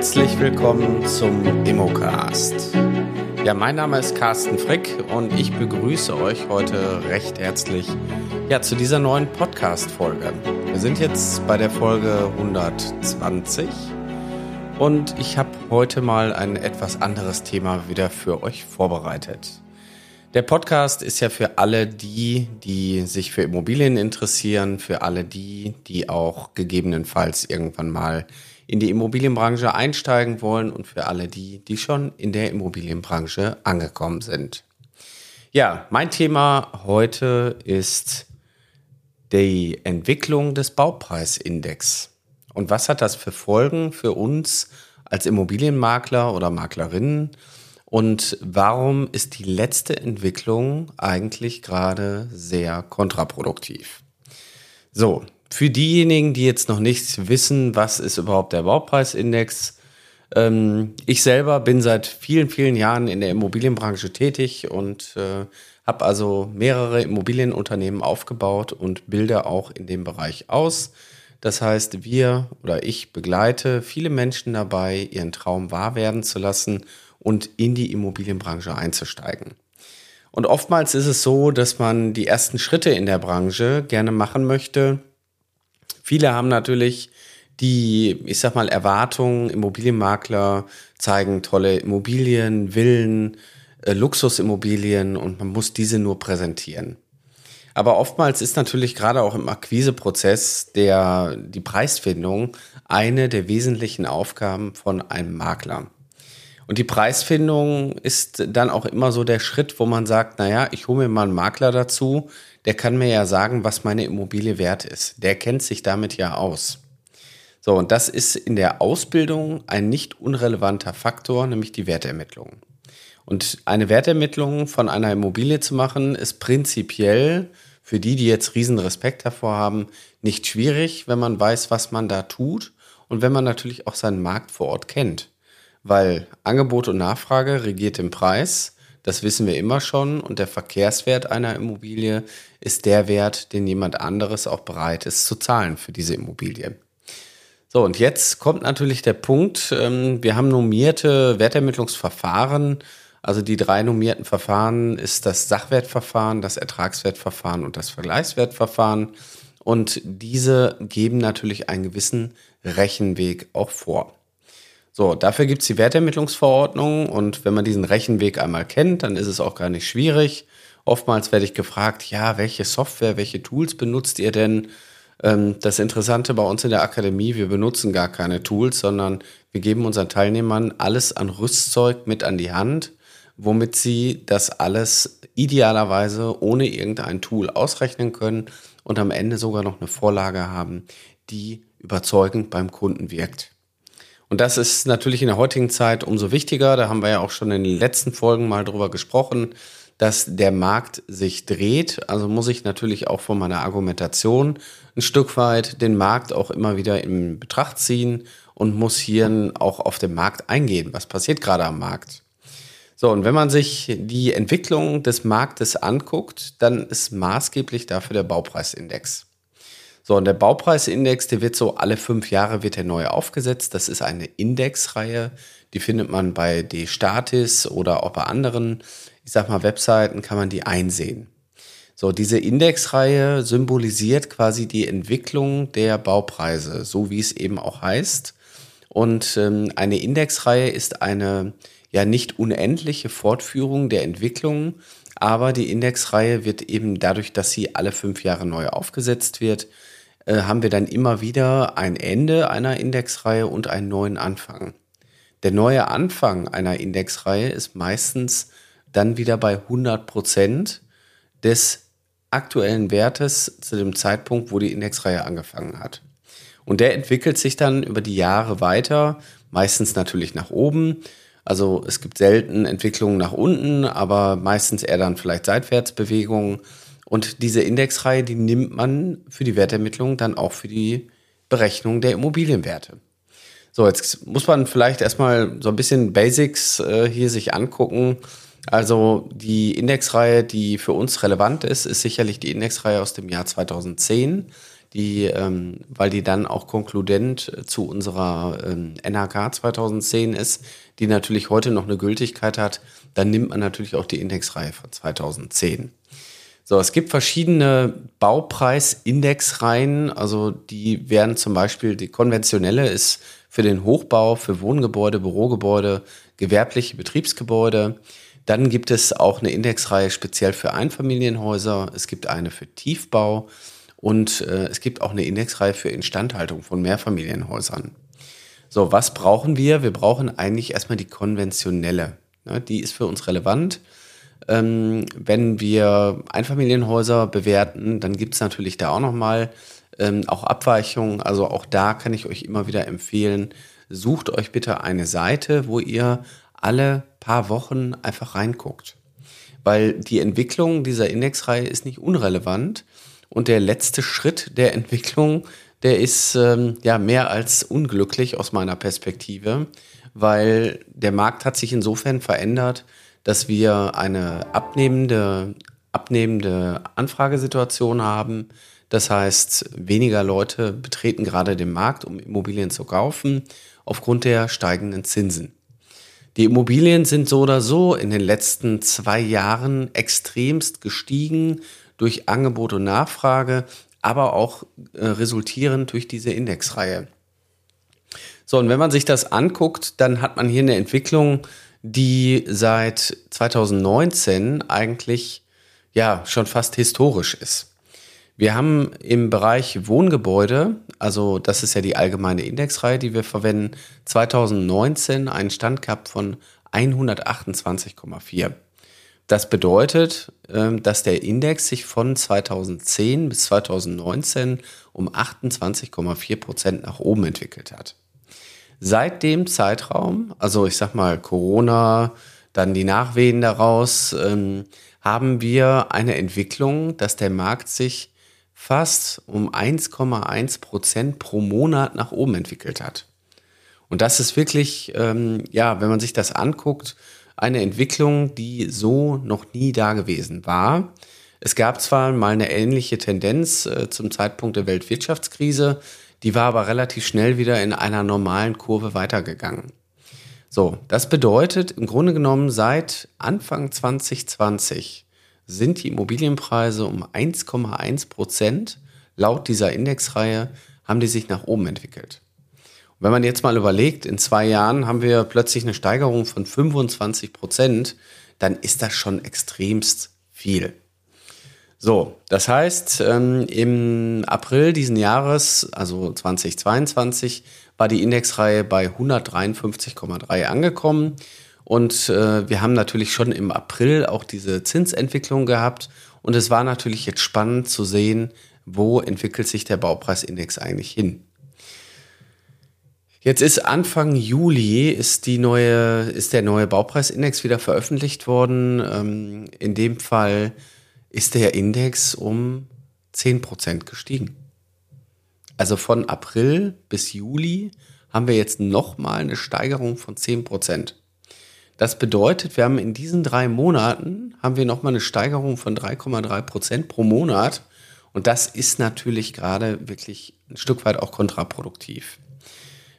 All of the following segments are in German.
Herzlich willkommen zum Immocast. Ja, mein Name ist Carsten Frick und ich begrüße euch heute recht herzlich ja, zu dieser neuen Podcast-Folge. Wir sind jetzt bei der Folge 120 und ich habe heute mal ein etwas anderes Thema wieder für euch vorbereitet. Der Podcast ist ja für alle die, die sich für Immobilien interessieren, für alle die, die auch gegebenenfalls irgendwann mal in die Immobilienbranche einsteigen wollen und für alle die, die schon in der Immobilienbranche angekommen sind. Ja, mein Thema heute ist die Entwicklung des Baupreisindex. Und was hat das für Folgen für uns als Immobilienmakler oder Maklerinnen? Und warum ist die letzte Entwicklung eigentlich gerade sehr kontraproduktiv? So, für diejenigen, die jetzt noch nicht wissen, was ist überhaupt der Baupreisindex, ähm, ich selber bin seit vielen, vielen Jahren in der Immobilienbranche tätig und äh, habe also mehrere Immobilienunternehmen aufgebaut und bilde auch in dem Bereich aus. Das heißt, wir oder ich begleite viele Menschen dabei, ihren Traum wahr werden zu lassen und in die Immobilienbranche einzusteigen. Und oftmals ist es so, dass man die ersten Schritte in der Branche gerne machen möchte. Viele haben natürlich die, ich sag mal, Erwartungen, Immobilienmakler zeigen tolle Immobilien, Villen, äh, Luxusimmobilien und man muss diese nur präsentieren. Aber oftmals ist natürlich gerade auch im Akquiseprozess der, die Preisfindung eine der wesentlichen Aufgaben von einem Makler. Und die Preisfindung ist dann auch immer so der Schritt, wo man sagt, naja, ich hole mir mal einen Makler dazu, der kann mir ja sagen, was meine Immobilie wert ist. Der kennt sich damit ja aus. So, und das ist in der Ausbildung ein nicht unrelevanter Faktor, nämlich die Wertermittlung. Und eine Wertermittlung von einer Immobilie zu machen, ist prinzipiell für die, die jetzt riesen Respekt davor haben, nicht schwierig, wenn man weiß, was man da tut und wenn man natürlich auch seinen Markt vor Ort kennt weil Angebot und Nachfrage regiert den Preis. Das wissen wir immer schon. Und der Verkehrswert einer Immobilie ist der Wert, den jemand anderes auch bereit ist zu zahlen für diese Immobilie. So, und jetzt kommt natürlich der Punkt, ähm, wir haben normierte Wertermittlungsverfahren. Also die drei normierten Verfahren ist das Sachwertverfahren, das Ertragswertverfahren und das Vergleichswertverfahren. Und diese geben natürlich einen gewissen Rechenweg auch vor. So, dafür gibt's die Wertermittlungsverordnung und wenn man diesen Rechenweg einmal kennt, dann ist es auch gar nicht schwierig. Oftmals werde ich gefragt, ja, welche Software, welche Tools benutzt ihr denn? Ähm, das Interessante bei uns in der Akademie, wir benutzen gar keine Tools, sondern wir geben unseren Teilnehmern alles an Rüstzeug mit an die Hand, womit sie das alles idealerweise ohne irgendein Tool ausrechnen können und am Ende sogar noch eine Vorlage haben, die überzeugend beim Kunden wirkt. Und das ist natürlich in der heutigen Zeit umso wichtiger. Da haben wir ja auch schon in den letzten Folgen mal drüber gesprochen, dass der Markt sich dreht. Also muss ich natürlich auch von meiner Argumentation ein Stück weit den Markt auch immer wieder in Betracht ziehen und muss hier auch auf den Markt eingehen. Was passiert gerade am Markt? So, und wenn man sich die Entwicklung des Marktes anguckt, dann ist maßgeblich dafür der Baupreisindex. So, und der Baupreisindex, der wird so alle fünf Jahre wird er neu aufgesetzt. Das ist eine Indexreihe, die findet man bei D-Statis oder auch bei anderen, ich sag mal, Webseiten kann man die einsehen. So, diese Indexreihe symbolisiert quasi die Entwicklung der Baupreise, so wie es eben auch heißt. Und ähm, eine Indexreihe ist eine ja nicht unendliche Fortführung der Entwicklung, aber die Indexreihe wird eben dadurch, dass sie alle fünf Jahre neu aufgesetzt wird, äh, haben wir dann immer wieder ein Ende einer Indexreihe und einen neuen Anfang. Der neue Anfang einer Indexreihe ist meistens dann wieder bei 100 Prozent des aktuellen Wertes zu dem Zeitpunkt, wo die Indexreihe angefangen hat. Und der entwickelt sich dann über die Jahre weiter, meistens natürlich nach oben. Also es gibt selten Entwicklungen nach unten, aber meistens eher dann vielleicht Seitwärtsbewegungen. Und diese Indexreihe, die nimmt man für die Wertermittlung dann auch für die Berechnung der Immobilienwerte. So, jetzt muss man vielleicht erstmal so ein bisschen Basics äh, hier sich angucken. Also die Indexreihe, die für uns relevant ist, ist sicherlich die Indexreihe aus dem Jahr 2010. die, ähm, weil die dann auch konkludent zu unserer ähm, NHK 2010 ist, die natürlich heute noch eine Gültigkeit hat, dann nimmt man natürlich auch die Indexreihe von 2010. So, es gibt verschiedene Baupreisindexreihen. Also die werden zum Beispiel, die konventionelle ist für den Hochbau, für Wohngebäude, Bürogebäude, gewerbliche Betriebsgebäude. Dann gibt es auch eine Indexreihe speziell für Einfamilienhäuser. Es gibt eine für Tiefbau und äh, es gibt auch eine Indexreihe für Instandhaltung von Mehrfamilienhäusern. So, was brauchen wir? Wir brauchen eigentlich erstmal die konventionelle. Ne? Die ist für uns relevant. Ähm, wenn wir Einfamilienhäuser bewerten, dann gibt es natürlich da auch nochmal ähm, auch Abweichungen. Also auch da kann ich euch immer wieder empfehlen, sucht euch bitte eine Seite, wo ihr alle paar Wochen einfach reinguckt. Weil die Entwicklung dieser Indexreihe ist nicht unrelevant und der letzte Schritt der Entwicklung, der ist ähm, ja mehr als unglücklich aus meiner Perspektive, weil der Markt hat sich insofern verändert, dass wir eine abnehmende, abnehmende Anfragesituation haben. Das heißt, weniger Leute betreten gerade den Markt, um Immobilien zu kaufen, aufgrund der steigenden Zinsen. Die Immobilien sind so oder so in den letzten zwei Jahren extremst gestiegen durch Angebot und Nachfrage, aber auch äh, resultierend durch diese Indexreihe. So, und wenn man sich das anguckt, dann hat man hier eine Entwicklung, die seit 2019 eigentlich ja schon fast historisch ist. Wir haben im Bereich Wohngebäude, also das ist ja die allgemeine Indexreihe, die wir verwenden, 2019 einen Stand gehabt von 128,4. Das bedeutet, ähm, dass der Index sich von 2010 bis 2019 um 28,4 Prozent nach oben entwickelt hat. Seit dem Zeitraum, also ich sag mal Corona, dann die Nachwehen daraus, ähm, haben wir eine Entwicklung, dass der Markt sich fast um 1,1 Prozent pro Monat nach oben entwickelt hat. Und das ist wirklich, ähm, ja, wenn man sich das anguckt, eine Entwicklung, die so noch nie da gewesen war. Es gab zwar mal eine ähnliche Tendenz äh, zum Zeitpunkt der Weltwirtschaftskrise, die war aber relativ schnell wieder in einer normalen Kurve weitergegangen. So, das bedeutet im Grunde genommen seit Anfang 2020 sind die Immobilienpreise um 1,1 Prozent laut dieser Indexreihe haben die sich nach oben entwickelt. Und wenn man jetzt mal überlegt, in zwei Jahren haben wir plötzlich eine Steigerung von 25 Prozent, dann ist das schon extremst viel. So, das heißt, ähm, im April diesen Jahres, also 2022, war die Indexreihe bei 153,3 angekommen und äh, wir haben natürlich schon im April auch diese Zinsentwicklung gehabt. Und es war natürlich jetzt spannend zu sehen, wo entwickelt sich der Baupreisindex eigentlich hin. Jetzt ist Anfang Juli ist die neue, ist der neue Baupreisindex wieder veröffentlicht worden. Ähm, in dem Fall ist der Index um 10% gestiegen. Also von April bis Juli haben wir jetzt nochmal eine Steigerung von 10%. Das bedeutet, wir haben in diesen drei Monaten haben wir nochmal eine Steigerung von 3,3 Prozent pro Monat. Und das ist natürlich gerade wirklich ein Stück weit auch kontraproduktiv.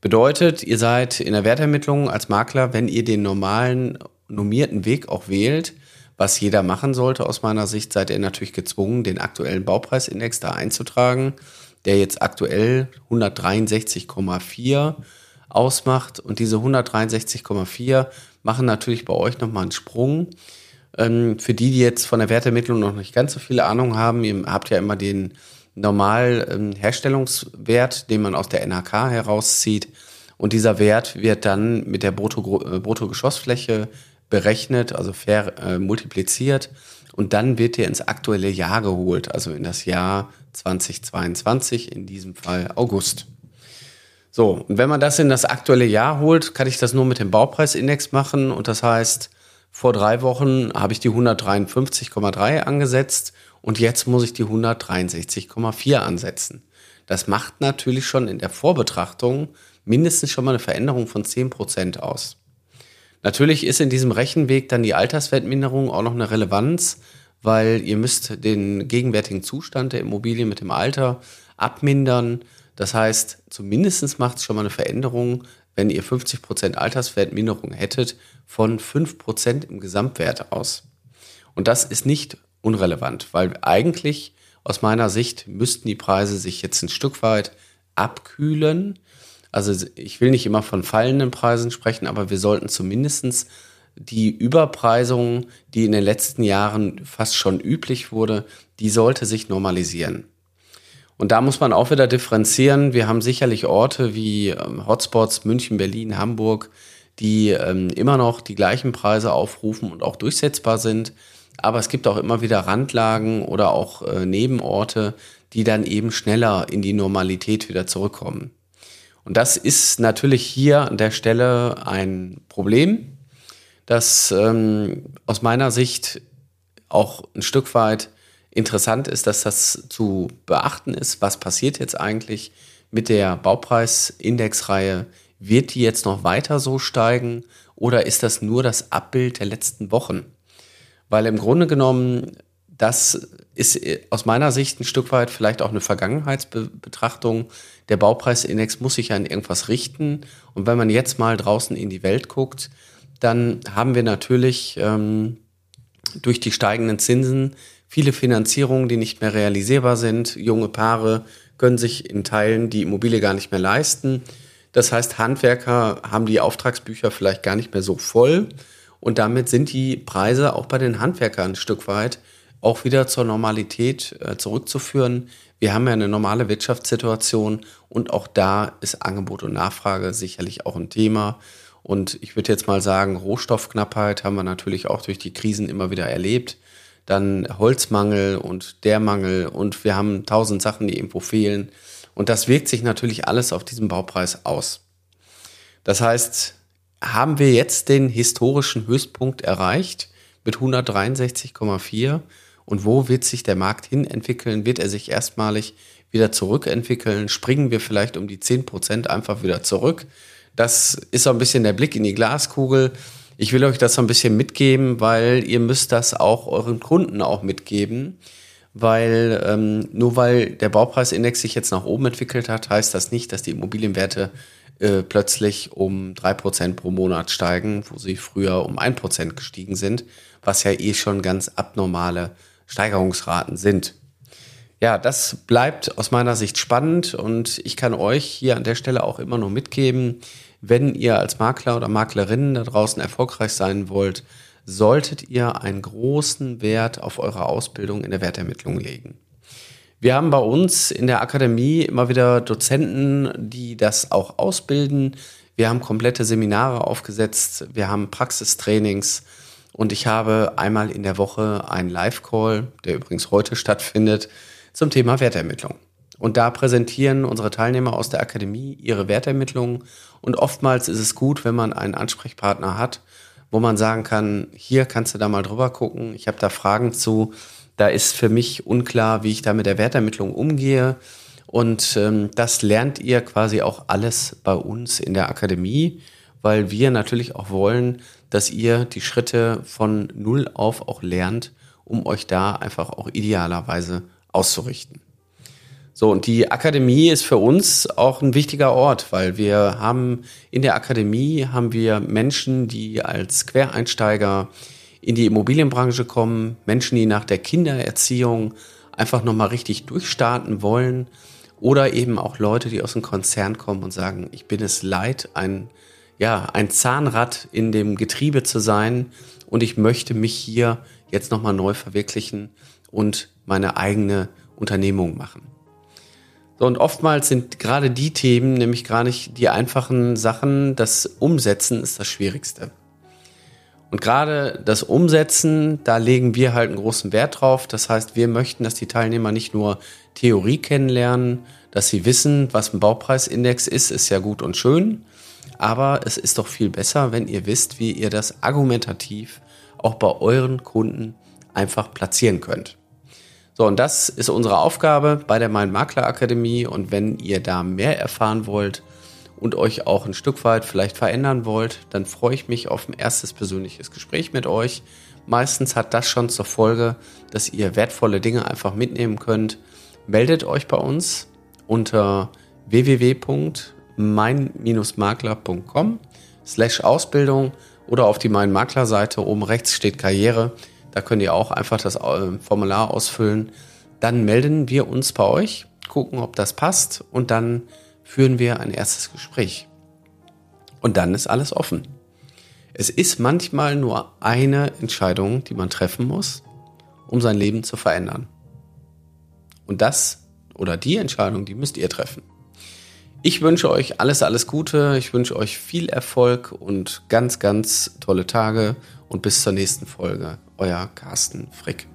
Bedeutet, ihr seid in der Wertermittlung als Makler, wenn ihr den normalen normierten Weg auch wählt, was jeder machen sollte aus meiner Sicht, seid ihr natürlich gezwungen, den aktuellen Baupreisindex da einzutragen, der jetzt aktuell 163,4 ausmacht. Und diese 163,4 machen natürlich bei euch nochmal einen Sprung. Ähm, für die, die jetzt von der Wertermittlung noch nicht ganz so viel Ahnung haben, ihr habt ja immer den normal ähm, Herstellungswert, den man aus der NHK herauszieht. Und dieser Wert wird dann mit der Brutto, äh, Bruttogeschossfläche berechnet, also fair äh, multipliziert. Und dann wird der ins aktuelle Jahr geholt, also in das Jahr 2022, in diesem Fall August. So, und wenn man das in das aktuelle Jahr holt, kann ich das nur mit dem Baupreisindex machen. Und das heißt, vor drei Wochen habe ich die 153,3 angesetzt und jetzt muss ich die 163,4 ansetzen. Das macht natürlich schon in der Vorbetrachtung mindestens schon mal eine Veränderung von 10% aus. Natürlich ist in diesem Rechenweg dann die Alterswertminderung auch noch eine Relevanz, weil ihr müsst den gegenwärtigen Zustand der Immobilie mit dem Alter abmindern. Das heißt, zumindest macht es schon mal eine Veränderung, wenn ihr 50% Alterswertminderung hättet, von 5% im Gesamtwert aus. Und das ist nicht unrelevant, weil eigentlich aus meiner Sicht müssten die Preise sich jetzt ein Stück weit abkühlen. Also ich will nicht immer von fallenden Preisen sprechen, aber wir sollten zumindest die Überpreisung, die in den letzten Jahren fast schon üblich wurde, die sollte sich normalisieren. Und da muss man auch wieder differenzieren. Wir haben sicherlich Orte wie ähm, Hotspots München, Berlin, Hamburg, die ähm, immer noch die gleichen Preise aufrufen und auch durchsetzbar sind. Aber es gibt auch immer wieder Randlagen oder auch äh, Nebenorte, die dann eben schneller in die Normalität wieder zurückkommen. Und das ist natürlich hier an der Stelle ein Problem, das ähm, aus meiner Sicht auch ein Stück weit interessant ist, dass das zu beachten ist. Was passiert jetzt eigentlich mit der Baupreisindexreihe? Wird die jetzt noch weiter so steigen oder ist das nur das Abbild der letzten Wochen? Weil im Grunde genommen, das ist aus meiner Sicht ein Stück weit vielleicht auch eine Vergangenheitsbetrachtung. Der Baupreisindex muss sich an irgendwas richten. Und wenn man jetzt mal draußen in die Welt guckt, dann haben wir natürlich ähm, durch die steigenden Zinsen viele Finanzierungen, die nicht mehr realisierbar sind. Junge Paare können sich in Teilen die Immobilie gar nicht mehr leisten. Das heißt, Handwerker haben die Auftragsbücher vielleicht gar nicht mehr so voll. Und damit sind die Preise auch bei den Handwerkern ein Stück weit auch wieder zur Normalität äh, zurückzuführen. Wir haben ja eine normale Wirtschaftssituation und auch da ist Angebot und Nachfrage sicherlich auch ein Thema. Und ich würde jetzt mal sagen, Rohstoffknappheit haben wir natürlich auch durch die Krisen immer wieder erlebt dann Holzmangel und der Mangel und wir haben tausend Sachen, die irgendwo fehlen. Und das wirkt sich natürlich alles auf diesen Baupreis aus. Das heißt, haben wir jetzt den historischen Höchstpunkt erreicht mit 163,4 und wo wird sich der Markt hin entwickeln? Wird er sich erstmalig wieder zurückentwickeln? Springen wir vielleicht um die 10 Prozent einfach wieder zurück? Das ist so ein bisschen der Blick in die Glaskugel. Ich will euch das so ein bisschen mitgeben, weil ihr müsst das auch euren Kunden auch mitgeben. Weil ähm, nur weil der Baupreisindex sich jetzt nach oben entwickelt hat, heißt das nicht, dass die Immobilienwerte äh, plötzlich um drei Prozent pro Monat steigen, wo sie früher um ein Prozent gestiegen sind, was ja eh schon ganz abnormale Steigerungsraten sind. Ja, das bleibt aus meiner Sicht spannend und ich kann euch hier an der Stelle auch immer nur mitgeben, wenn ihr als Makler oder Maklerin da draußen erfolgreich sein wollt, solltet ihr einen großen Wert auf eure Ausbildung in der Wertermittlung legen. Wir haben bei uns in der Akademie immer wieder Dozenten, die das auch ausbilden. Wir haben komplette Seminare aufgesetzt, wir haben Praxistrainings und ich habe einmal in der Woche einen Live-Call, der übrigens heute stattfindet, zum Thema Wertermittlung. Und da präsentieren unsere Teilnehmer aus der Akademie ihre Wertermittlungen. Und oftmals ist es gut, wenn man einen Ansprechpartner hat, wo man sagen kann, hier kannst du da mal drüber gucken, ich habe da Fragen zu. Da ist für mich unklar, wie ich da mit der Wertermittlung umgehe. Und ähm, das lernt ihr quasi auch alles bei uns in der Akademie, weil wir natürlich auch wollen, dass ihr die Schritte von Null auf auch lernt, um euch da einfach auch idealerweise auszurichten. So, und die Akademie ist für uns auch ein wichtiger Ort, weil wir haben in der Akademie haben wir Menschen, die als Quereinsteiger in die Immobilienbranche kommen, Menschen, die nach der Kindererziehung einfach nochmal richtig durchstarten wollen oder eben auch Leute, die aus dem Konzern kommen und sagen, ich bin es leid, ein, ja, ein Zahnrad in dem Getriebe zu sein und ich möchte mich hier jetzt nochmal neu verwirklichen und meine eigene Unternehmung machen. So, und oftmals sind gerade die Themen nämlich gar nicht die einfachen Sachen. Das Umsetzen ist das Schwierigste. Und gerade das Umsetzen, da legen wir halt einen großen Wert drauf. Das heißt, wir möchten, dass die Teilnehmer nicht nur Theorie kennenlernen, dass sie wissen, was ein Baupreisindex ist, ist ja gut und schön. Aber es ist doch viel besser, wenn ihr wisst, wie ihr das argumentativ auch bei euren Kunden einfach platzieren könnt. So, und das ist unsere Aufgabe bei der Mein Makler Akademie. Und wenn ihr da mehr erfahren wollt und euch auch ein Stück weit vielleicht verändern wollt, dann freue ich mich auf ein erstes persönliches Gespräch mit euch. Meistens hat das schon zur Folge, dass ihr wertvolle Dinge einfach mitnehmen könnt. Meldet euch bei uns. unter www.mein-makler.com slash Ausbildung oder auf die Mein Makler Seite. Oben rechts steht Karriere. Da könnt ihr auch einfach das äh, Formular ausfüllen. Dann melden wir uns bei euch, gucken, ob das passt und dann führen wir ein erstes Gespräch. Und dann ist alles offen. Es ist manchmal nur eine Entscheidung, die man treffen muss, um sein Leben zu verändern. Und das oder die Entscheidung, die müsst ihr treffen. Ich wünsche euch alles, alles Gute. Ich wünsche euch viel Erfolg und ganz, ganz tolle Tage. Und bis zur nächsten Folge. Euer Carsten Frick.